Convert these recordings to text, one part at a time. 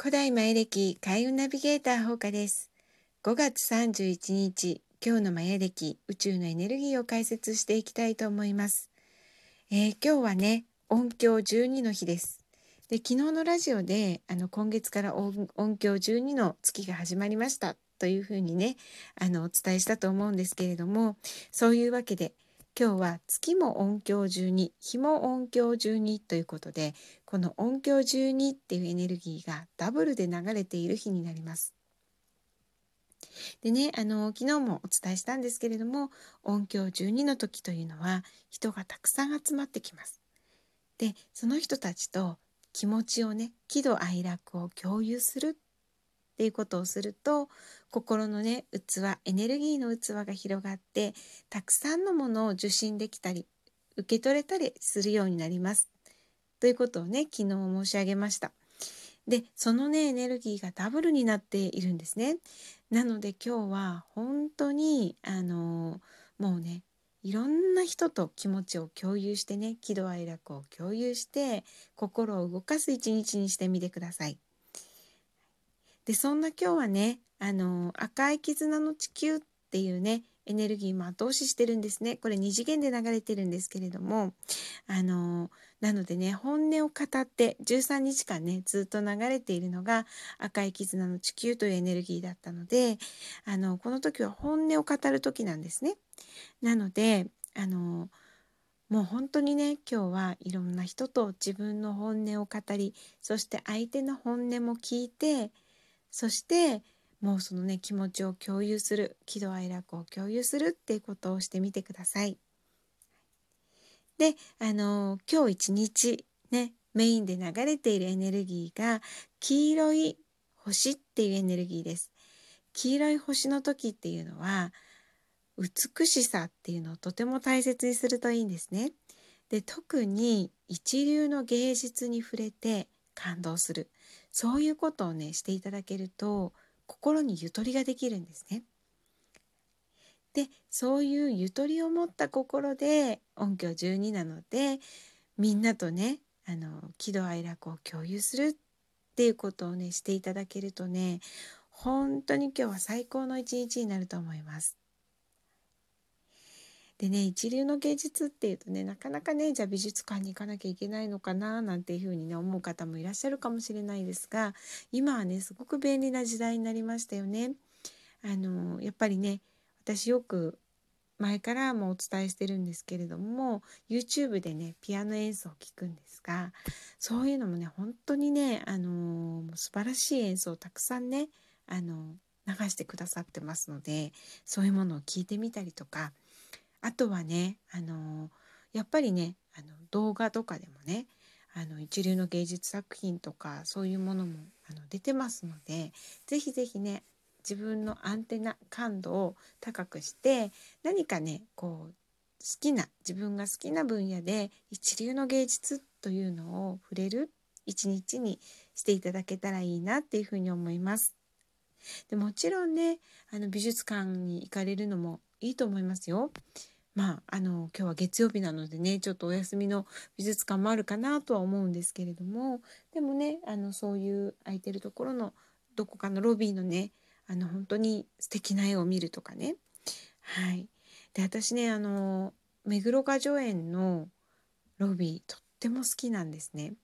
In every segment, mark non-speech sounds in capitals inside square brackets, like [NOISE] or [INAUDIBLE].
古代マヤ暦開運ナビゲーター放課です。5月31日、今日のマヤ暦宇宙のエネルギーを解説していきたいと思います。えー、今日はね、音響12の日です。で昨日のラジオであの今月から音響12の月が始まりましたというふうにねあのお伝えしたと思うんですけれどもそういうわけで今日は月も音響12日も音響12ということでこの音響12っていうエネルギーがダブルで流れている日になります。でねあの昨日もお伝えしたんですけれども音響12の時というのは人がたくさん集まってきます。でその人たちと気持ちをね喜怒哀楽を共有するっていうことをすると心のね器エネルギーの器が広がってたくさんのものを受信できたり受け取れたりするようになります。ということをね昨日申し上げました。でそのねエネルギーがダブルになっているんですね。なので今日は本当にあのもうねいろんな人と気持ちを共有してね喜怒哀楽を共有して心を動かす一日にしてみてください。でそんな今日はねあの赤い絆の地球っていうねエネルギーも後押ししてるんですねこれ2次元で流れてるんですけれどもあのなのでね本音を語って13日間ねずっと流れているのが赤い絆の地球というエネルギーだったのであのこの時は本音を語る時なんですね。なのであのもう本当にね今日はいろんな人と自分の本音を語りそして相手の本音も聞いてそしてもうそのね気持ちを共有する喜怒哀楽を共有するっていうことをしてみてください。であの今日一日ねメインで流れているエネルギーが黄色い星っていうエネルギーです。黄色い星の時っていうのは美しさっていうのをとても大切にするといいんですね。で特に一流の芸術に触れて感動するそういうことをねしていただけると心にゆとりができるんですね。でそういうゆとりを持った心で音響12なのでみんなとねあの喜怒哀楽を共有するっていうことをねしていただけるとね本当に今日は最高の一日になると思います。でね一流の芸術っていうとねなかなかねじゃあ美術館に行かなきゃいけないのかななんていうふうにね思う方もいらっしゃるかもしれないですが今はねすごく便利な時代になりましたよね。あのやっぱりね私よく前からもお伝えしてるんですけれども YouTube でねピアノ演奏を聴くんですがそういうのもね本当にねあの素晴らしい演奏をたくさんねあの流してくださってますのでそういうものを聞いてみたりとかあとはねあのやっぱりねあの動画とかでもねあの一流の芸術作品とかそういうものもあの出てますので是非是非ね自分のアンテナ感度を高くして何かねこう好きな自分が好きな分野で一流の芸術というのを触れる一日にしていただけたらいいなっていうふうに思います。でもちろんねあの美術館に行かれるのもいいと思いますよ。まあ、あの今日は月曜日なのでねちょっとお休みの美術館もあるかなとは思うんですけれども。でもねあのそういう空いてるところのどこかのロビーのねあの本当に素敵な絵を見るとかね。はい。で私ねあの目黒雅叙園のロビーとっても好きなんですね。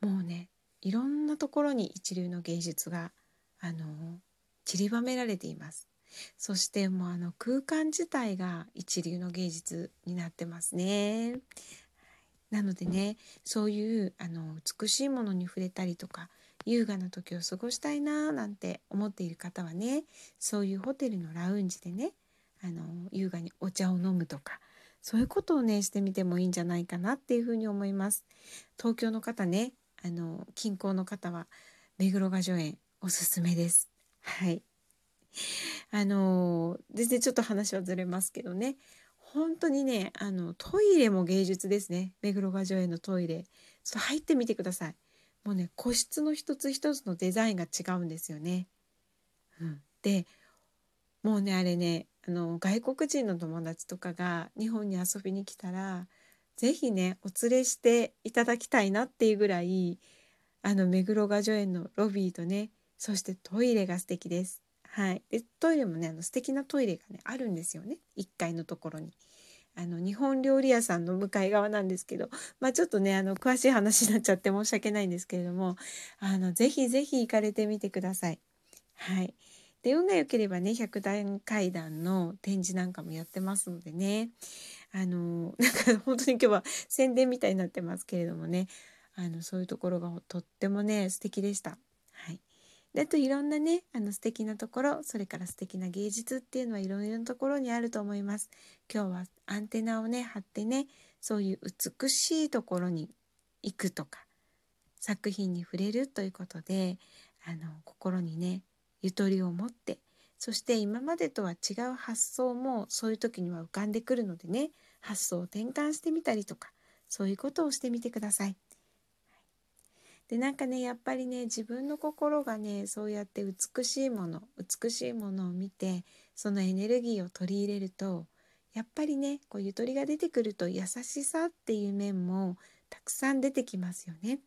もうねいろんなところに一流の芸術があの散りばめられていますそしてもうあの空間自体が一流の芸術になってますね。なのでねそういうあの美しいものに触れたりとか優雅な時を過ごしたいななんて思っている方はねそういうホテルのラウンジでねあの優雅にお茶を飲むとかそういうことをねしてみてもいいんじゃないかなっていうふうに思います。東京の方ねあの近郊の方は目黒雅叙園おすすめです。はい。あの全然ちょっと話はずれますけどね。本当にねあのトイレも芸術ですね。目黒雅叙園のトイレ。ちょっと入ってみてください。もうね個室の一つ一つのデザインが違うんですよね、うん、でもうねあれねあの外国人の友達とかが日本に遊びに来たら是非ねお連れしていただきたいなっていうぐらいあの目黒雅女園のロビーとねそしてトイレが素敵です。はい、でトイレもねあの素敵なトイレがねあるんですよね1階のところに。あの日本料理屋さんの向かい側なんですけど、まあ、ちょっとねあの詳しい話になっちゃって申し訳ないんですけれどもあのぜひぜひ行かれてみてください。はい、で運が良ければね百段階段の展示なんかもやってますのでねあの [LAUGHS] なんか本当に今日は宣伝みたいになってますけれどもねあのそういうところがとってもね素敵でした。はいであといろんなねあの素敵なところそれから素敵な芸術っていうのはいろいろなところにあると思います。今日はアンテナをね張ってねそういう美しいところに行くとか作品に触れるということであの心にねゆとりを持ってそして今までとは違う発想もそういう時には浮かんでくるのでね発想を転換してみたりとかそういうことをしてみてください。でなんかねやっぱりね自分の心がねそうやって美しいもの美しいものを見てそのエネルギーを取り入れるとやっぱりねこうゆとりが出てくると優しさっていう面もたくさん出てきますよね。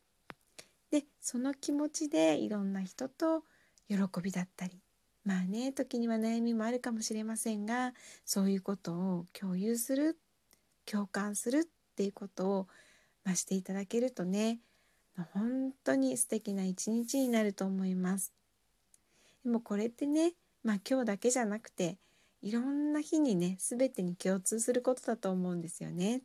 でその気持ちでいろんな人と喜びだったりまあね時には悩みもあるかもしれませんがそういうことを共有する共感するっていうことを、まあ、していただけるとね本当に素敵な一日になると思います。でもこれってね、まあ今日だけじゃなくて、いろんな日にね、全てに共通することだと思うんですよね。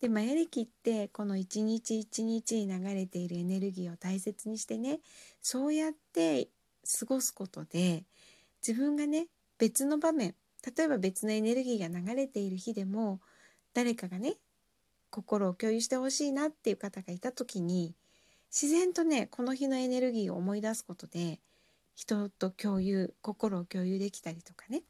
で、マヤ暦ってこの一日一日に流れているエネルギーを大切にしてね、そうやって過ごすことで、自分がね、別の場面、例えば別のエネルギーが流れている日でも、誰かがね、心を共有してほしいなっていう方がいた時に自然とねこの日のエネルギーを思い出すことで人と共有心を共有できたりとかね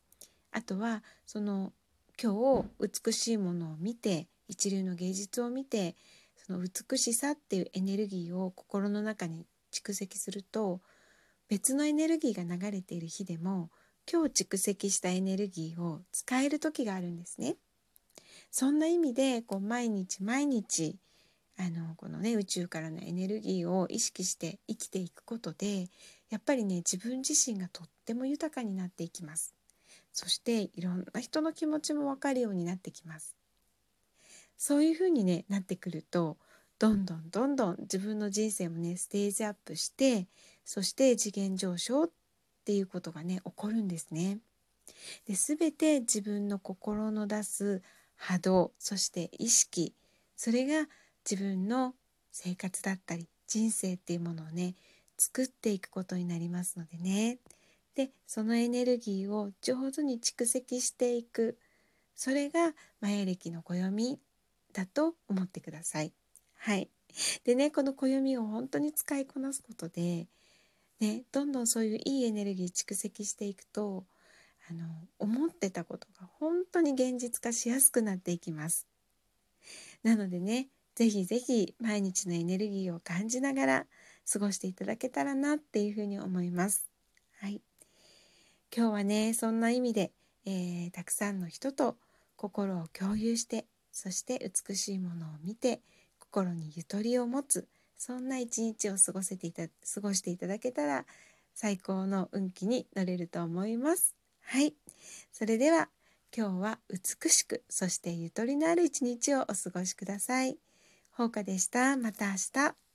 あとはその今日美しいものを見て一流の芸術を見てその美しさっていうエネルギーを心の中に蓄積すると別のエネルギーが流れている日でも今日蓄積したエネルギーを使える時があるんですね。そんな意味でこう毎日毎日あのこのね宇宙からのエネルギーを意識して生きていくことでやっぱりね自分自身がとっても豊かになっていきますそしていろんな人の気持ちも分かるようになってきますそういうふうにねなってくるとどんどんどんどん自分の人生もねステージアップしてそして次元上昇っていうことがね起こるんですね。で全て自分の心の出す波動そして意識それが自分の生活だったり人生っていうものをね作っていくことになりますのでねでそのエネルギーを上手に蓄積していくそれがマヤ暦の暦だと思ってください。はい、でねこの暦を本当に使いこなすことで、ね、どんどんそういういいエネルギー蓄積していくとあの思ってたことが本当に現実化しやすくなっていきます。なのでね是非是非毎日のエネルギーを感じながら過ごしていただけたらなっていうふうに思います。はい、今日はねそんな意味で、えー、たくさんの人と心を共有してそして美しいものを見て心にゆとりを持つそんな一日を過ごせていた過ごしていただけたら最高の運気に乗れると思います。はい。それでは今日は美しく、そしてゆとりのある一日をお過ごしください。ほうかでした。また明日。